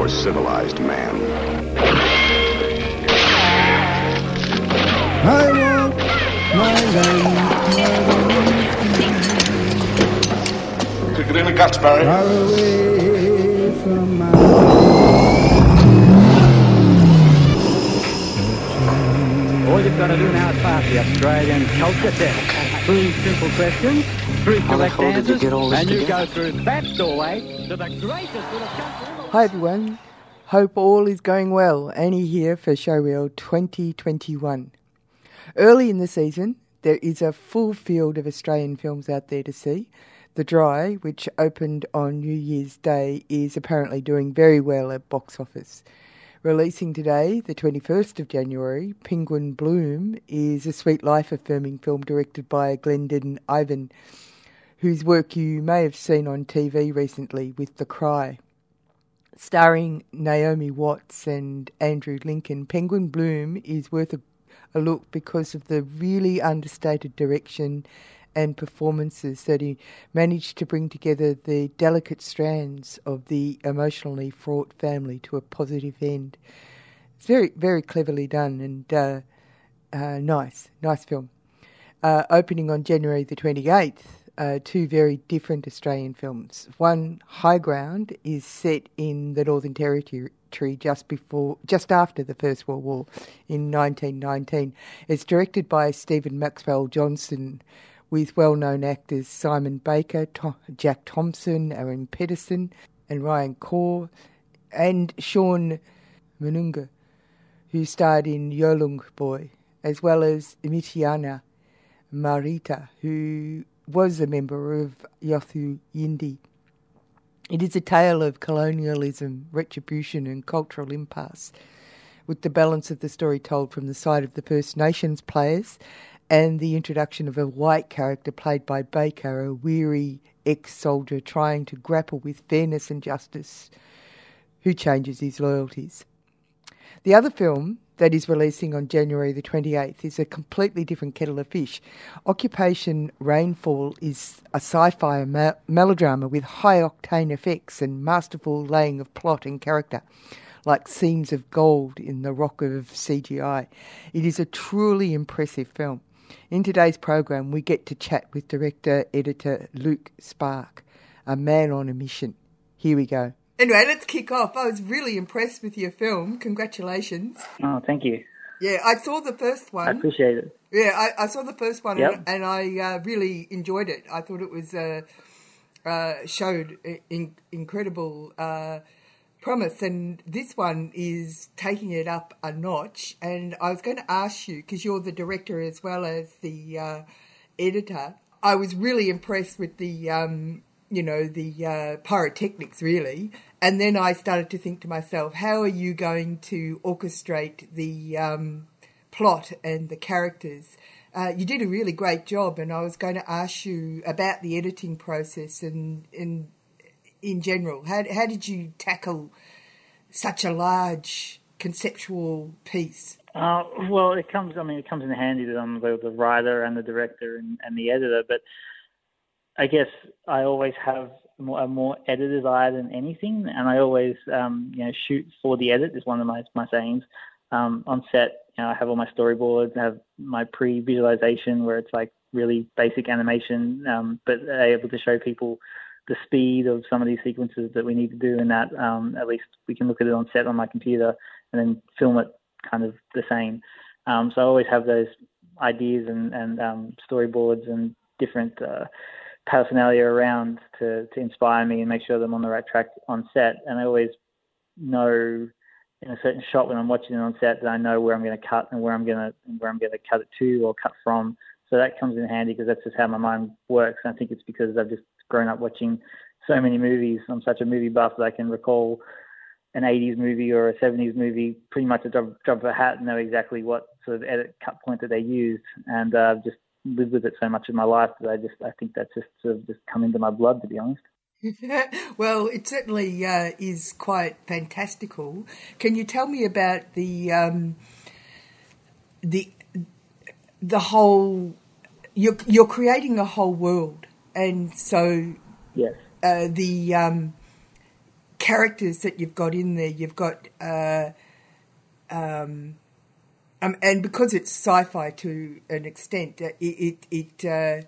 for civilized man. I want my life Kick it in the guts, Barry. far away from my All you've got to do now is pass the Australian culture test. Three simple questions, three How correct hell did you answers, get all this and you together? go through that doorway to the greatest little country. Hi everyone. Hope all is going well. Annie here for Showreel 2021. Early in the season, there is a full field of Australian films out there to see. The Dry, which opened on New Year's Day, is apparently doing very well at box office. Releasing today, the 21st of January, Penguin Bloom is a sweet life affirming film directed by Glendyn Ivin, whose work you may have seen on TV recently with The Cry starring Naomi Watts and Andrew Lincoln, Penguin Bloom is worth a, a look because of the really understated direction and performances that he managed to bring together the delicate strands of the emotionally fraught family to a positive end. It's very, very cleverly done and uh, uh, nice, nice film. Uh, opening on January the 28th, uh, two very different Australian films. One, High Ground, is set in the Northern Territory just before, just after the First World War in 1919. It's directed by Stephen Maxwell Johnson, with well-known actors Simon Baker, Tom, Jack Thompson, Aaron Pedersen, and Ryan Corr, and Sean Mununggurr, who starred in Yolngu Boy, as well as Witiyana Marika, who was a member of Yothu Yindi. It is a tale of colonialism, retribution, and cultural impasse, with the balance of the story told from the side of the First Nations players and the introduction of a white character played by Baker, a weary ex soldier trying to grapple with fairness and justice, who changes his loyalties. The other film that is releasing on January the 28th is a completely different kettle of fish. Occupation Rainfall is a sci fi me- melodrama with high octane effects and masterful laying of plot and character, like seams of gold in the rock of CGI. It is a truly impressive film. In today's program, we get to chat with director editor Luke Sparke, a man on a mission. Here we go. Anyway, let's kick off. I was really impressed with your film. Congratulations. Oh, thank you. Yeah, I saw the first one. I appreciate it. Yeah, I, I saw the first one Yep. and, and I uh, really enjoyed it. I thought it was uh, uh, showed in, incredible uh, promise, and this one is taking it up a notch. And I was going to ask you because you're the director as well as the uh, editor. I was really impressed with the um, you know the uh, pyrotechnics really, and then I started to think to myself, how are you going to orchestrate the um, plot and the characters. Uh, you did a really great job, and I was going to ask you about the editing process and in in general. How how did you tackle such a large conceptual piece? Uh, well, it comes. I mean, it comes in handy that I'm the, the writer and the director and, and the editor. But I guess I always have more, more editor's eye than anything, and I always, um, you know, shoot for the edit. Is one of my my sayings. Um, on set, you know, I have all my storyboards. I have my pre-visualization where it's like really basic animation, um, but able to show people the speed of some of these sequences that we need to do, and that um, at least we can look at it on set on my computer and then film it kind of the same. Um, so I always have those ideas and, and um, storyboards and different uh, paraphernalia around to, to inspire me and make sure that I'm on the right track on set. And I always know in a certain shot when I'm watching it on set that I know where I'm going to cut and where I'm going to where I'm going to cut it to or cut from. So that comes in handy because that's just how my mind works. And I think it's because I've just grown up watching so many movies. I'm such a movie buff that I can recall an 80s movie or a 70s movie pretty much a drop, drop of a hat and know exactly what sort of edit cut point that they used and I've uh, just lived with it so much of my life that I just I think that's just sort of just come into my blood to be honest. well, it certainly uh, is quite fantastical. Can you tell me about the um, the the whole? You're you're creating a whole world, and so yes, uh, the um, characters that you've got in there, you've got. Uh, um, um, and because it's sci-fi to an extent, uh, it it, it uh,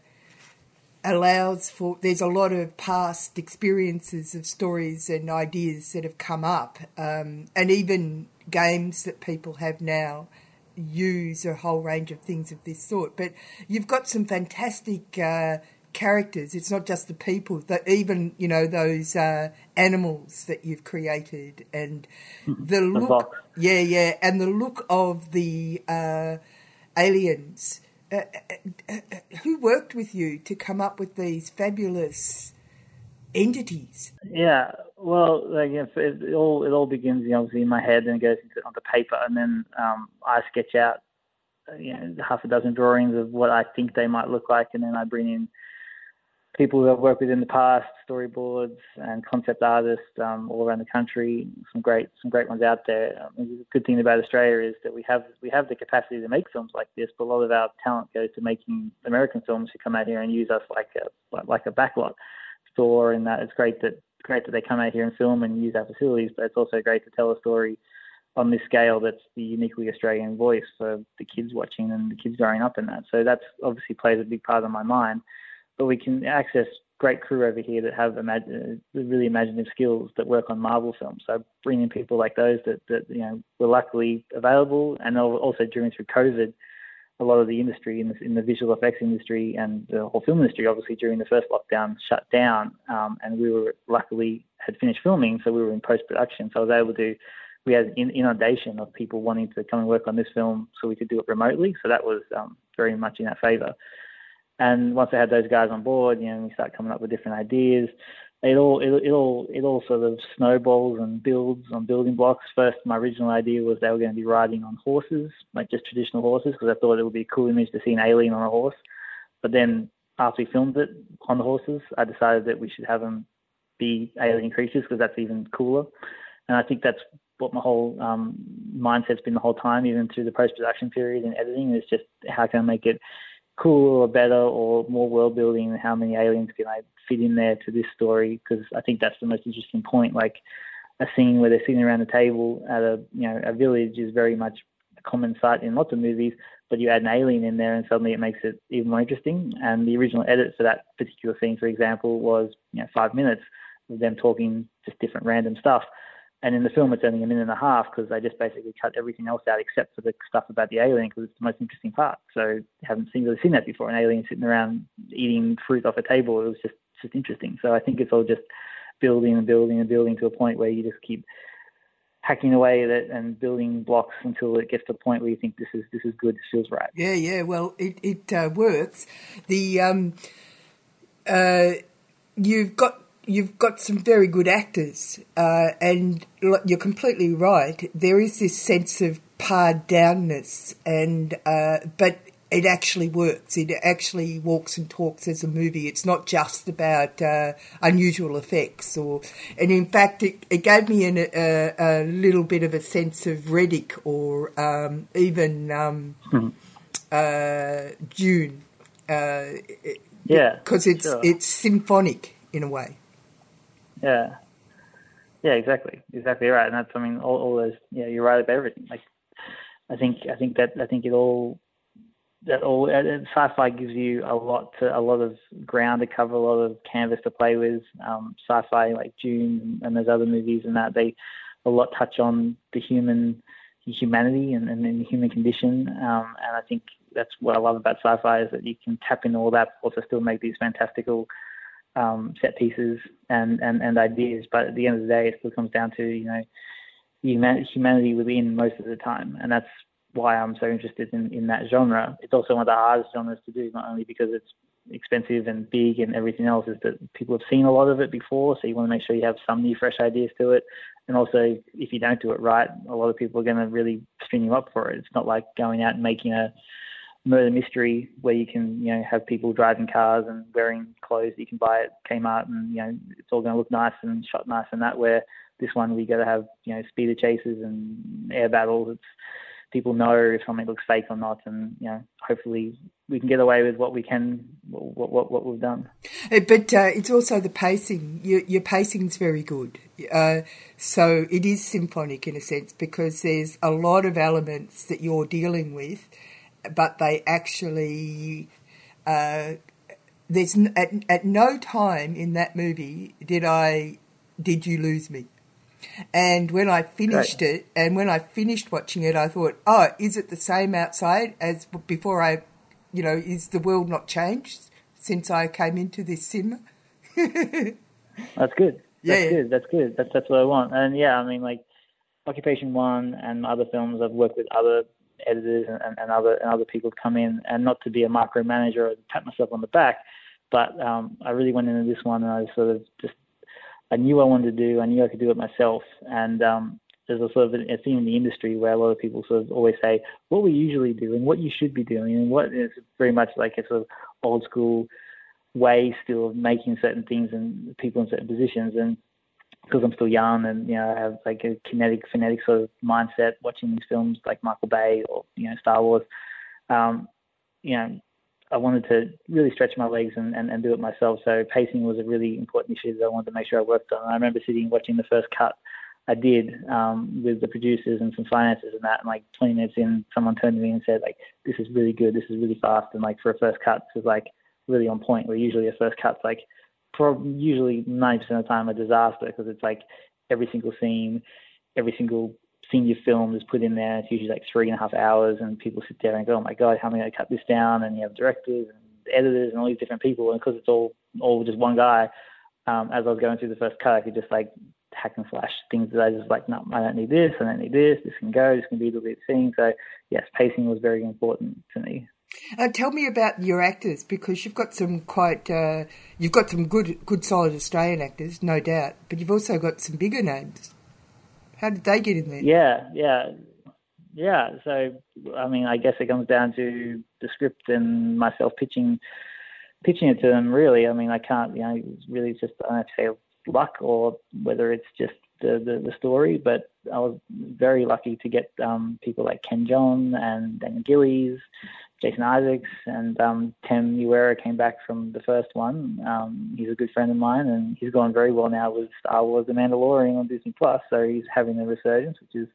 allows for there's a lot of past experiences of stories and ideas that have come up, um, and even games that people have now use a whole range of things of this sort. But you've got some fantastic uh, characters. It's not just the people that even you know those uh, animals that you've created and Mm-hmm. the look. Yeah, yeah, and the look of the uh, aliens. Uh, uh, uh, who worked with you to come up with these fabulous entities? Yeah, well, like, it, all it all begins obviously in my head and it goes into, onto paper, and then um, I sketch out you know half a dozen drawings of what I think they might look like, and then I bring in people who I've worked with in the past, storyboards and concept artists um, all around the country. Some great, some great ones out there. Um, the good thing about Australia is that we have we have the capacity to make films like this, but a lot of our talent goes to making American films who come out here and use us like a like a backlot store. And that it's great that great that they come out here and film and use our facilities, but it's also great to tell a story on this scale that's the uniquely Australian voice for the kids watching and the kids growing up in that. So that's obviously plays a big part of my mind but we can access great crew over here that have imag- really imaginative skills that work on Marvel films. So bringing people like those that, that you know were luckily available, and also during through COVID, a lot of the industry in the, in the visual effects industry and the whole film industry, obviously during the first lockdown, shut down, um, and we were luckily had finished filming, so we were in post production. So I was able to. We had an inundation of people wanting to come and work on this film, so we could do it remotely. So that was um, very much in our favour. And once I had those guys on board, you know, we start coming up with different ideas. It all it, it all it all sort of snowballs and builds on building blocks. First, my original idea was they were going to be riding on horses, like just traditional horses, because I thought it would be a cool image to see an alien on a horse. But then after we filmed it on the horses, I decided that we should have them be alien creatures because that's even cooler. And I think that's what my whole um, mindset's been the whole time, even through the post production period and editing, is just how can I make it cooler or better or more world building and how many aliens can I fit in there to this story? Because I think that's the most interesting point like a scene where they're sitting around the table at a you know a village is very much a common sight in lots of movies but you add an alien in there and suddenly it makes it even more interesting. And the original edit for that particular scene for example was you know 5 minutes of them talking just different random stuff and in the film, it's only a minute and a half because they just basically cut everything else out except for the stuff about the alien because it's the most interesting part. So haven't seen really seen that before. An alien sitting around eating fruit off a table. It was just just interesting. So I think it's all just building and building and building to a point where you just keep hacking away at it and building blocks until it gets to the point where you think this is this is good. This feels right. Yeah, yeah. Well, it it uh, works. The um, uh, you've got you've got some very good actors, uh, and you're completely right. There is this sense of pared downness, and uh, but it actually works. It actually walks and talks as a movie. It's not just about uh, unusual effects, or and in fact, it, it gave me an, a, a, little bit of a sense of Riddick, or um, even um, mm-hmm. Dune. yeah, because it's sure. it's symphonic in a way. Yeah. Yeah, exactly, exactly right, and that's I mean all, all those. Yeah, you're right about everything. Like, I think I think that I think it all that all sci-fi gives you a lot to a lot of ground to cover, a lot of canvas to play with. Um, sci-fi like Dune and those other movies and that they a lot touch on the human humanity and, and, and the human condition. Um, and I think that's what I love about sci-fi is that you can tap into all that, but also still make these fantastical um, set pieces and, and, and ideas. But at the end of the day, it still comes down to you know humanity within most of the time, and that's why I'm so interested in, in that genre. It's also one of the hardest genres to do, not only because it's expensive and big and everything else, is that people have seen a lot of it before, so you want to make sure you have some new, fresh ideas to it. and also if you don't do it right, a lot of people are going to really string you up for it. It's not like going out and making a murder mystery where you can you know have people driving cars and wearing clothes you can buy at Kmart and you know it's all going to look nice and shot nice and that where this one we got to have you know speeder chases and air battles. It's people know if something looks fake or not, and you know hopefully we can get away with what we can, what what, what we've done. But uh, it's also the pacing. Your, your pacing's very good, uh, so it is symphonic in a sense because there's a lot of elements that you're dealing with, but they actually. Uh, there's at, at no time in that movie did I did you lose me. And when I finished right. it, and when I finished watching it, I thought, oh, is it the same outside as before I, you know, is the world not changed since I came into this cinema? that's good. Yeah, that's good. That's good. That's that's what I want. And yeah, I mean, like Occupation One and other films, I've worked with other editors and, and other and other people come in, and not to be a micromanager or pat myself on the back, but um, I really went into this one and I sort of just I knew I wanted to do. I knew I could do it myself. And um, there's a sort of a theme in the industry where a lot of people sort of always say what we usually do and what you should be doing, and what is very much like a sort of old school way still of making certain things and people in certain positions. And because I'm still young and you know I have like a kinetic, phonetic sort of mindset watching these films like Michael Bay or you know Star Wars. Um, you know, I wanted to really stretch my legs and, and, and do it myself. So pacing was a really important issue that I wanted to make sure I worked on. And I remember sitting watching the first cut I did um, with the producers and some finances and that. And like 20 minutes in, someone turned to me and said, like, this is really good. This is really fast. And like for a first cut, this is like really on point. Where usually a first cut's like, for usually 90% of the time a disaster because it's like every single scene, every single scene senior film is put in there. It's usually like three and a half hours, and people sit there and go, "Oh my god, how am I going to cut this down?" And you have directors and editors and all these different people, and because it's all all just one guy. Um, as I was going through the first cut, I could just like hack and slash things that I just like, no, I don't need this, I don't need this, this can go, this can be the lead thing. So yes, pacing was very important to me. Uh, tell me about your actors because you've got some quite, uh, you've got some good, good solid Australian actors, no doubt, but you've also got some bigger names. How did they get in there? Yeah, yeah, yeah. So, I mean, I guess it comes down to the script and myself pitching, pitching it to them. Really, I mean, I can't, you know, really it's just I don't have to say luck or whether it's just the, the, the story. But I was very lucky to get um, people like Ken Jeong and Daniel Gillies, Jason Isaacs and um, Temuera came back from the first one. Um, he's a good friend of mine, and he's gone very well now with Star Wars: The Mandalorian on Disney Plus. So he's having a resurgence, which is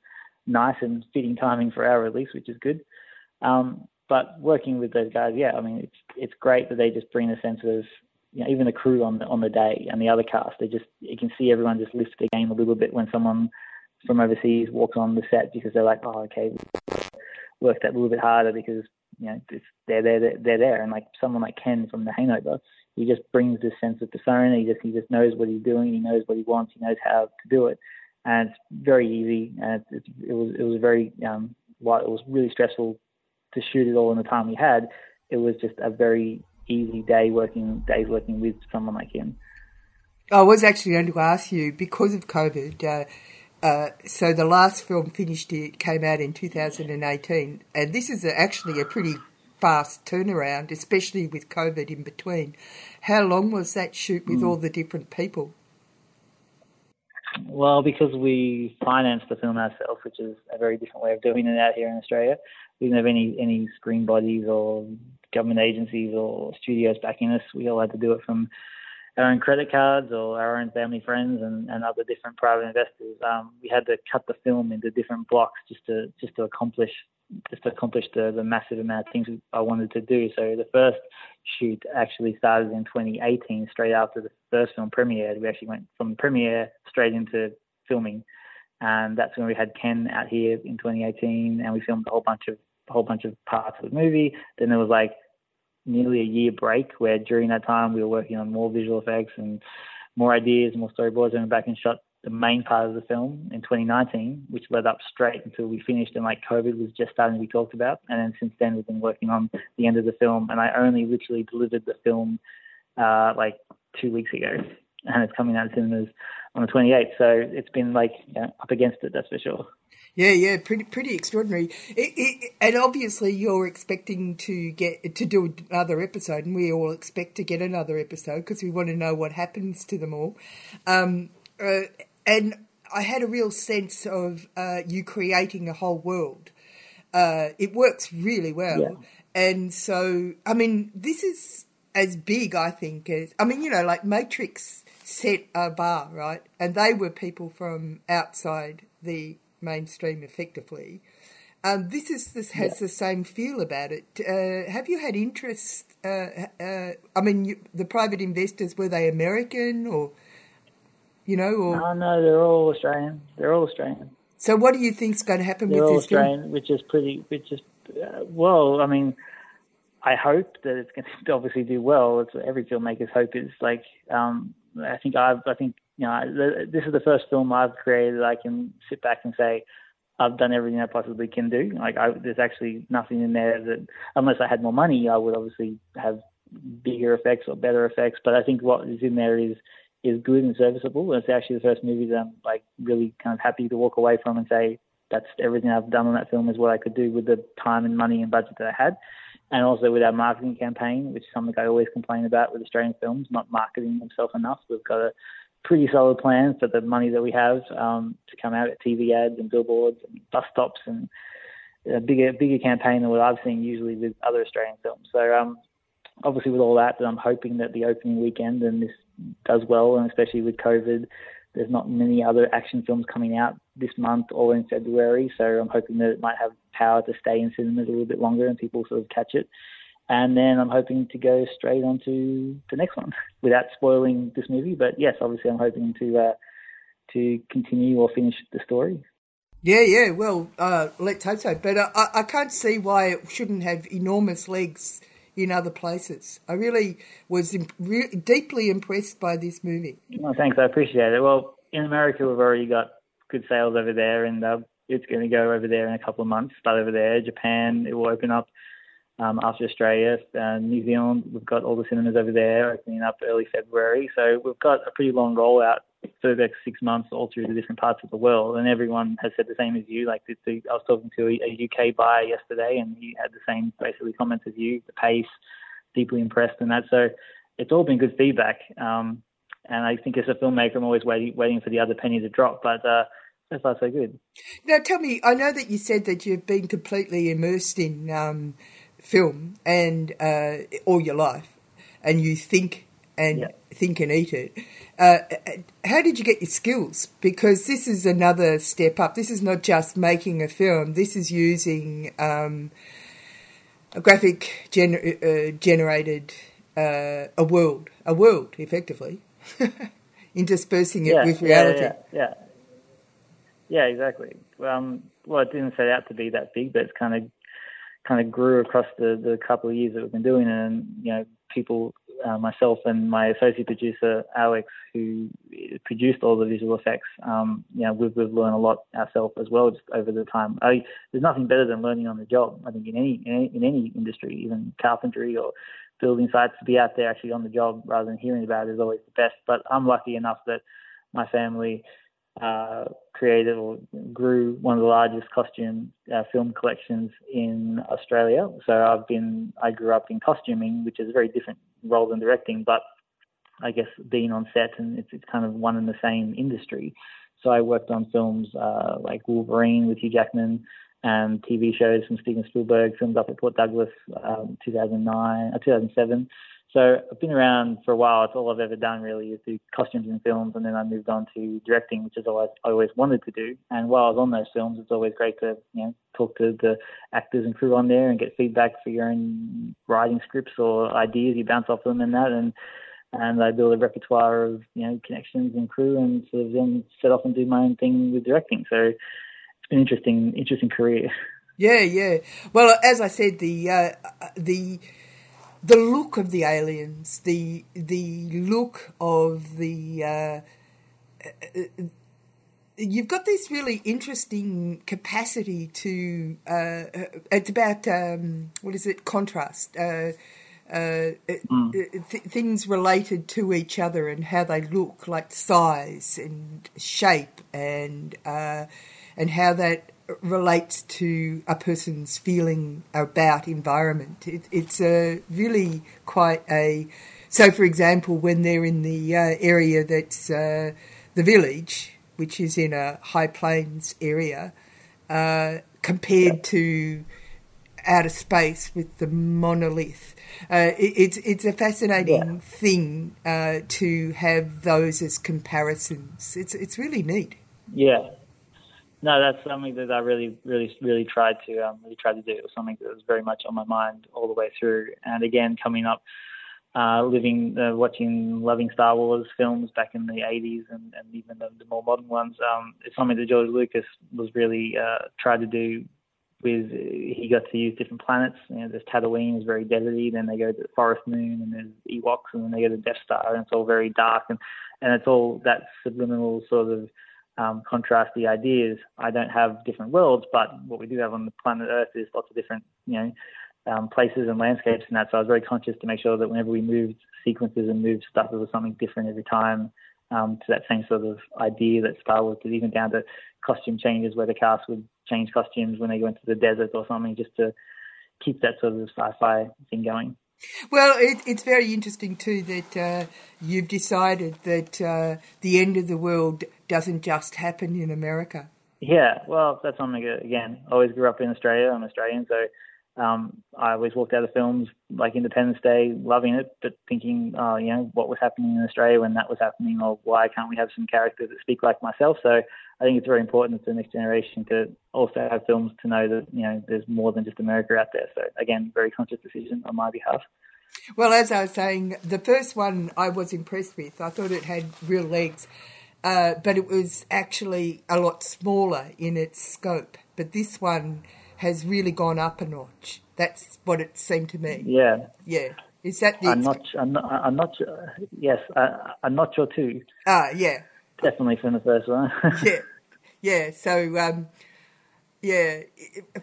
nice and fitting timing for our release, which is good. Um, but working with those guys, yeah, I mean, it's it's great that they just bring a sense of you know, even the crew on the on the day and the other cast. They just you can see everyone just lift their game a little bit when someone from overseas walks on the set because they're like, oh, okay, work that a little bit harder because you know, they're there, they're there, and like someone like Ken from The Hangover, he just brings this sense of persona. He just he just knows what he's doing. He knows what he wants. He knows how to do it, and it's very easy. And it's, it was it was very um, while it was really stressful to shoot it all in the time we had. It was just a very easy day working days working with someone like him. I was actually going to ask you because of COVID. Uh, uh, so the last film finished it came out in 2018, and this is a, actually a pretty fast turnaround, especially with COVID in between. How long was that shoot with mm. all the different people? Well, because we financed the film ourselves, which is a very different way of doing it out here in Australia. We didn't have any any screen bodies or government agencies or studios backing us. We all had to do it from our own credit cards or our own family friends and, and other different private investors. Um, we had to cut the film into different blocks just to just to accomplish just to accomplish the, the massive amount of things I wanted to do. So the first shoot actually started in 2018, straight after the first film premiered. We actually went from premiere straight into filming, and that's when we had Ken out here in 2018, and we filmed a whole bunch of a whole bunch of parts of the movie. Then there was like nearly a year break where during that time we were working on more visual effects and more ideas, more storyboards, and went back and shot the main part of the film in 2019, which led up straight until we finished and like COVID was just starting to be talked about. And then since then we've been working on the end of the film, and I only literally delivered the film uh, like two weeks ago, and it's coming out as soon as on the 28th. So it's been like up against it, that's for sure. Yeah, yeah, pretty pretty extraordinary. It, it, and obviously, you're expecting to get to do another episode, and we all expect to get another episode because we want to know what happens to them all. Um, uh, and I had a real sense of uh, you creating a whole world. Uh, it works really well, Yeah. and so I mean, this is as big, I think, as I mean, you know, like Matrix set a bar, right? And they were people from outside the mainstream, effectively. Um, this is this has the same feel about it. Uh, have you had interest? Uh, uh, I mean, you, the private investors were they American or, you know, or Oh no, they're all Australian. They're all Australian. so? What do you think's going to happen They're with all this film? Australian, which is pretty, which is uh, well. I mean, I hope that it's going to obviously do well. It's what every filmmaker's hope is. Like, um, I think I've, I think you know, th- this is the first film I've created that I can sit back and say I've done everything I possibly can do. Like, I, there's actually nothing in there that, unless I had more money, I would obviously have bigger effects or better effects. But I think what is in there is is good and serviceable. And it's actually the first movie that I'm like really kind of happy to walk away from and say that's everything I've done on that film is what I could do with the time and money and budget that I had. And also with our marketing campaign, which is something I always complain about with Australian films, not marketing themselves enough. We've got a pretty solid plan for the money that we have um, to come out at TV ads and billboards and bus stops and a bigger bigger campaign than what I've seen usually with other Australian films. So um, obviously with all that, I'm hoping that the opening weekend and this does well, and especially with COVID, there's not many other action films coming out this month or in February. So I'm hoping that it might have power to stay in cinemas a little bit longer and people sort of catch it. And then I'm hoping to go straight on to the next one without spoiling this movie. But yes, obviously I'm hoping to uh, to continue or finish the story. Yeah, yeah. Well, uh, let's hope so. But uh, I, I can't see why it shouldn't have enormous legs in other places. I really was imp- re- deeply impressed by this movie. Well, thanks. I appreciate it. Well, in America, we've already got good sales over there, and uh, it's going to go over there in a couple of months. Start over there. Japan, it will open up um, after Australia. Uh, New Zealand, we've got all the cinemas over there opening up early February. So we've got a pretty long rollout for the next six months all through the different parts of the world. And everyone has said the same as you. Like the, the, I was talking to a, UK buyer yesterday, and he had the same basically comments as you. The pace, deeply impressed, and that. So it's all been good feedback. Um, and I think as a filmmaker, I'm always waiting waiting for the other penny to drop. But uh, so far, so good. Now, tell me, I know that you said that you've been completely immersed in um, film and uh, all your life, and you think and Yeah. think and eat it. Uh, how did you get your skills? Because this is another step up. This is not just making a film. This is using um, a graphic gener- uh, generated uh, a world, a world, effectively, interspersing it yeah, with yeah, reality. Yeah, yeah, yeah, exactly. Um, well, it didn't set out to be that big, but it's kind of kind of grew across the the couple of years that we've been doing it, and you know, people, uh, myself and my associate producer Alex, who produced all the visual effects, um, you know, we've we've learned a lot ourselves as well just over the time. I, there's nothing better than learning on the job. I think in any in any, in any industry, even carpentry or building sites, to be out there actually on the job rather than hearing about it is always the best. But I'm lucky enough that my family uh, created or grew one of the largest costume uh, film collections in Australia. So I've been, I grew up in costuming, which is a very different role than directing, but I guess being on set and it's, it's kind of one and the same industry. So I worked on films uh, like Wolverine with Hugh Jackman and TV shows from Steven Spielberg, filmed up at Port Douglas, um, 2009, uh, 2007. So I've been around for a while. It's all I've ever done really is do costumes and films, and then I moved on to directing, which is always I always wanted to do. And while I was on those films, it's always great to you know talk to the actors and crew on there and get feedback for your own writing scripts or ideas. You bounce off them and that, and and I build a repertoire of you know connections and crew, and sort of then set off and do my own thing with directing. So it's been interesting, interesting career. Yeah, yeah. Well, as I said, the uh, the the look of the aliens, the the look of the uh, you've got this really interesting capacity to uh, it's about um, what is it contrast. Uh, uh, th- things related to each other and how they look, like size and shape, and uh, and how that relates to a person's feeling about environment. It, it's a really quite a so. For example, when they're in the uh, area that's uh, the village, which is in a high plains area, uh, compared to outer space with the monolith. Uh, it, it's it's a fascinating yeah. thing uh, to have those as comparisons. It's it's really neat. Yeah, no, that's something that I really, really, really tried to um, really tried to do. It was something that was very much on my mind all the way through. And again, coming up, uh, living, uh, watching, loving Star Wars films back in the 80s and, and even the, the more modern ones, um, it's something that George Lucas was really uh, tried to do. With he got to use different planets. You know, there's Tatooine is very deserty. Then they go to the Forest Moon, and there's Ewoks, and then they go to Death Star, and it's all very dark, and and it's all that subliminal sort of um, contrast the ideas. I don't have different worlds, but what we do have on the planet Earth is lots of different, you know, um, places and landscapes and that. So I was very conscious to make sure that whenever we moved sequences and moved stuff, there was something different every time um, to that same sort of idea that Star Wars did, even down to costume changes where the cast would change costumes when they go into the desert or something, just to keep that sort of sci-fi thing going. Well, it, it's very interesting too that uh, you've decided that uh, the end of the world doesn't just happen in America. Yeah, well, that's something again. Always grew up in Australia. I'm Australian, so um, I always walked out of films like Independence Day, loving it, but thinking, uh, you know, what was happening in Australia when that was happening, or why can't we have some characters that speak like myself? So I think it's very important to the next generation to also have films to know that you know there's more than just America out there. So again, very conscious decision on my behalf. Well, as I was saying, the first one I was impressed with. I thought it had real legs, uh, but it was actually a lot smaller in its scope. But this one has really gone up a notch. That's what it seemed to me. Yeah. Yeah. Is that the? I'm not. I'm not. I'm not. Sure. Yes, I, I'm not sure too. Ah, yeah. Definitely from the first one. yeah, yeah. So, um, yeah,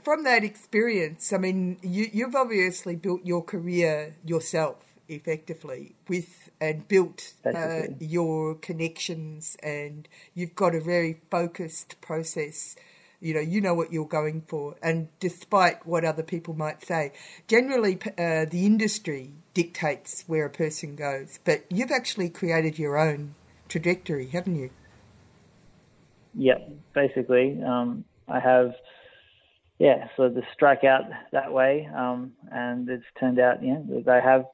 from that experience, I mean, you, you've obviously built your career yourself effectively with and built uh, your connections, and you've got a very focused process you know, you know what you're going for. And despite what other people might say, generally uh, the industry dictates where a person goes. But you've actually created your own trajectory, haven't you? Yeah, basically. Um, I have, yeah, so the strike out that way. Um, and it's turned out, yeah, that I have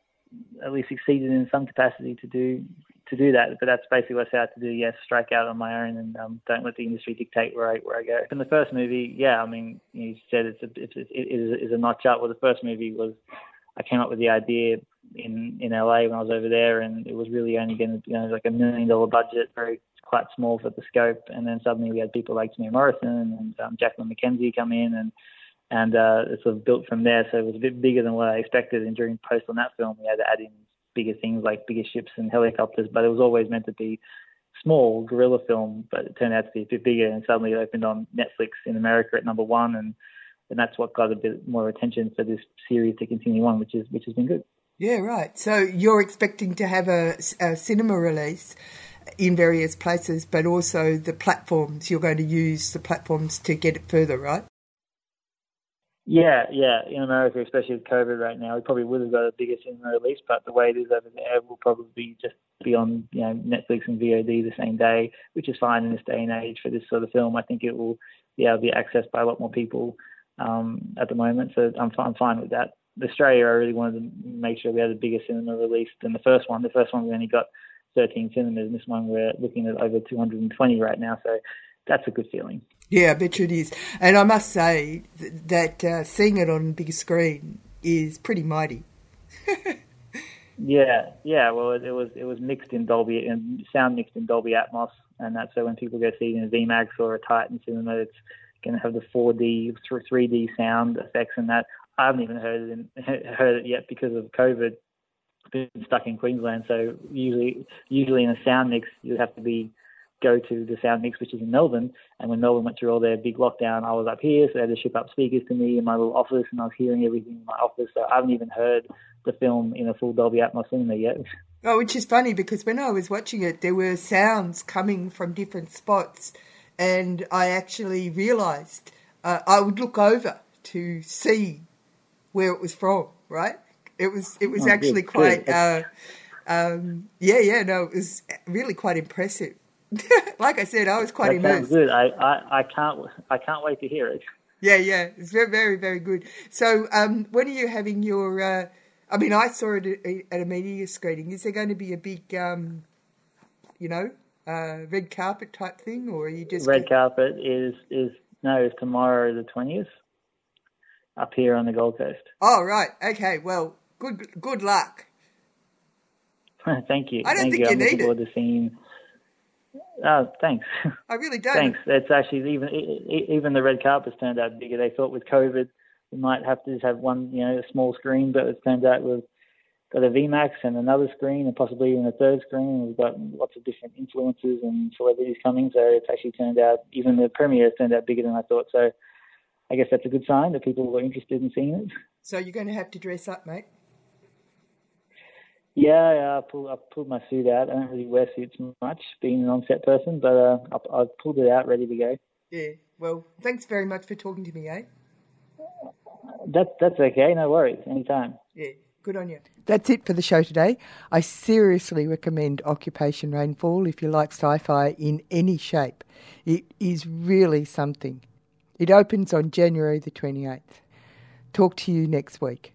at least succeeded in some capacity to do to do that. But that's basically what I set out to do. Yes, strike out on my own and um, don't let the industry dictate where I where I go. In the first movie, yeah, I mean, you said it's a it's, it is a notch up. Well, the first movie was I came up with the idea in in LA when I was over there, and it was really only going to you know like a million dollar budget, very quite small for the scope. And then suddenly we had people like Temuera Morrison and um, Jacqueline McKenzie come in and and uh, it sort of built from there. So it was a bit bigger than what I expected. And during post on that film, we had to add in bigger things like bigger ships and helicopters, but it was always meant to be small guerrilla film, but it turned out to be a bit bigger and suddenly it opened on Netflix in America at number one and and that's what got a bit more attention for this series to continue on, which is which has been good. Yeah, right. So you're expecting to have a, a cinema release in various places, but also the platforms. You're going to use the platforms to get it further, right? Yeah, yeah. In America, especially with COVID right now, we probably would have got a bigger cinema release, but the way it is over there, will probably be just be on you know Netflix and VOD the same day, which is fine in this day and age for this sort of film. I think it will be able to be accessed by a lot more people um, at the moment, so I'm, I'm fine with that. Australia, I really wanted to make sure we had a bigger cinema release than the first one. The first one we only got 13 cinemas, and this one we're looking at over 220 right now, so that's a good feeling. Yeah, I bet you it is. And I must say that uh, seeing it on big screen is pretty mighty. yeah, yeah. Well, it, it, was it was mixed in Dolby and sound mixed in Dolby Atmos, and that's so when people go see it in a VMAX or a Titan cinema, it's going to have the 4D, 3D sound effects and that. I haven't even heard it in, heard it yet because of COVID. Been stuck in Queensland, so usually usually in a sound mix you have to be go to the Sound Mix, which is in Melbourne. And when Melbourne went through all their big lockdown, I was up here, so they had to ship up speakers to me in my little office, and I was hearing everything in my office. So I haven't even heard the film in a full Dolby Atmos cinema yet. Oh, which is funny because when I was watching it, there were sounds coming from different spots, and I actually realised uh, I would look over to see where it was from. Right? It was it was Oh, actually good. quite. Uh, um, yeah, yeah, no, it was really quite impressive. like I said, I was quite that immersed. good. I, I, I can't I can't wait to hear it. Yeah, yeah, it's very, very, very good. So, um, when are you having your? Uh, I mean, I saw it at- at a media screening. Is there going to be a big, um, you know, uh, red carpet type thing, or are you just Red carpet is is no is tomorrow the twentieth up here on the Gold Coast. Oh, right. Okay. Well, good, good luck. Thank you. I don't Thank think you. you I'm need looking it. forward to seeing. Oh, thanks. I really don't. thanks. It's actually even even the red carpets turned out bigger. They thought with COVID we might have to just have one, you know, a small screen, but it turned out we've got a VMAX and another screen and possibly even a third screen. We've got lots of different influences and celebrities coming, so it's actually turned out even the premiere turned out bigger than I thought. So I guess that's a good sign that people were interested in seeing it. So you're going to have to dress up, mate. Yeah, yeah I pulled I pulled my suit out. I don't really wear suits much, being an on-set person, but uh, I, I pulled it out, ready to go. Yeah. Well, thanks very much for talking to me, eh? That that's okay, no worries, anytime. Yeah. Good on you. That's it for the show today. I seriously recommend Occupation Rainfall if you like sci fi in any shape. It is really something. It opens on January the 28th. Talk to you next week.